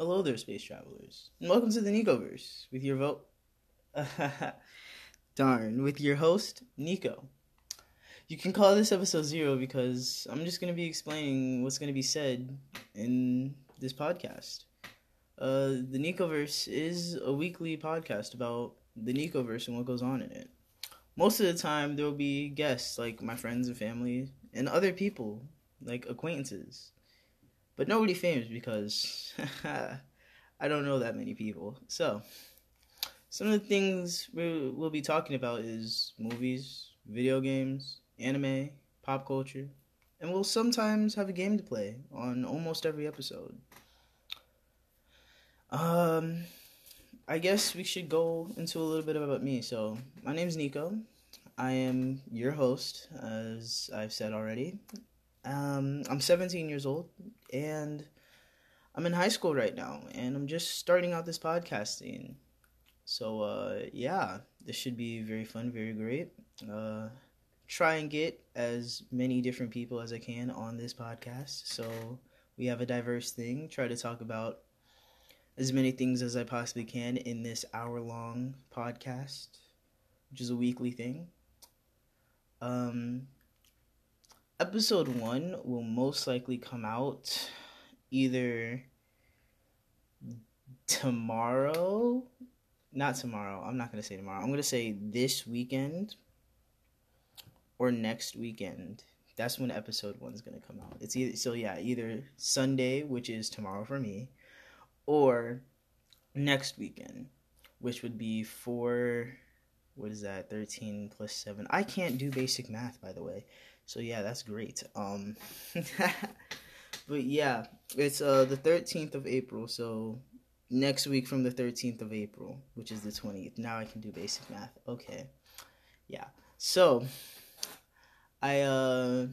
Hello there, space travelers, and welcome to the Nicoverse with your vote. Darn, with your host, Nico. You can call this episode zero because I'm just going to be explaining what's going to be said in this podcast. Uh, the Nicoverse is a weekly podcast about the Nicoverse and what goes on in it. Most of the time, there will be guests like my friends and family and other people like acquaintances, but nobody famous because I don't know that many people. So, some of the things we will be talking about is movies, video games, anime, pop culture, and we'll sometimes have a game to play on almost every episode. Um, I guess we should go into a little bit about me. So, my name's Nico. I am your host, as I've said already. Um, I'm 17 years old, and I'm in high school right now, and I'm just starting out this podcasting. So, uh, yeah, this should be very fun, very great. Uh, try and get as many different people as I can on this podcast. So, we have a diverse thing. Try to talk about as many things as I possibly can in this hour long podcast, which is a weekly thing. Um, episode one will most likely come out either tomorrow. Not tomorrow. I'm not going to say tomorrow. I'm going to say this weekend or next weekend. That's when episode one's going to come out. It's either, so yeah, either Sunday, which is tomorrow for me, or next weekend, which would be four. What is that? Thirteen plus seven. I can't do basic math, by the way. So yeah, that's great. Um, but yeah, it's uh the thirteenth of April. So next week from the thirteenth of April, which is the twentieth. Now I can do basic math. Okay, yeah. So I uh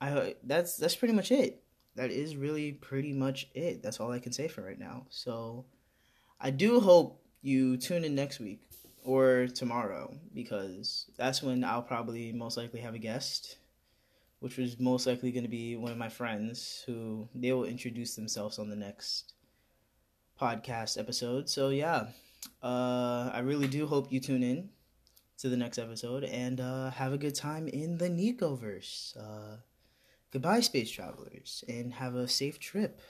I that's that's pretty much it that is really pretty much it. That's all I can say for right now. So I do hope you tune in next week or tomorrow because that's when I'll probably most likely have a guest, which was most likely going to be one of my friends who they will introduce themselves on the next podcast episode. So yeah, uh, I really do hope you tune in to the next episode and uh, have a good time in the Nicoverse. Uh, Goodbye, space travelers, and have a safe trip.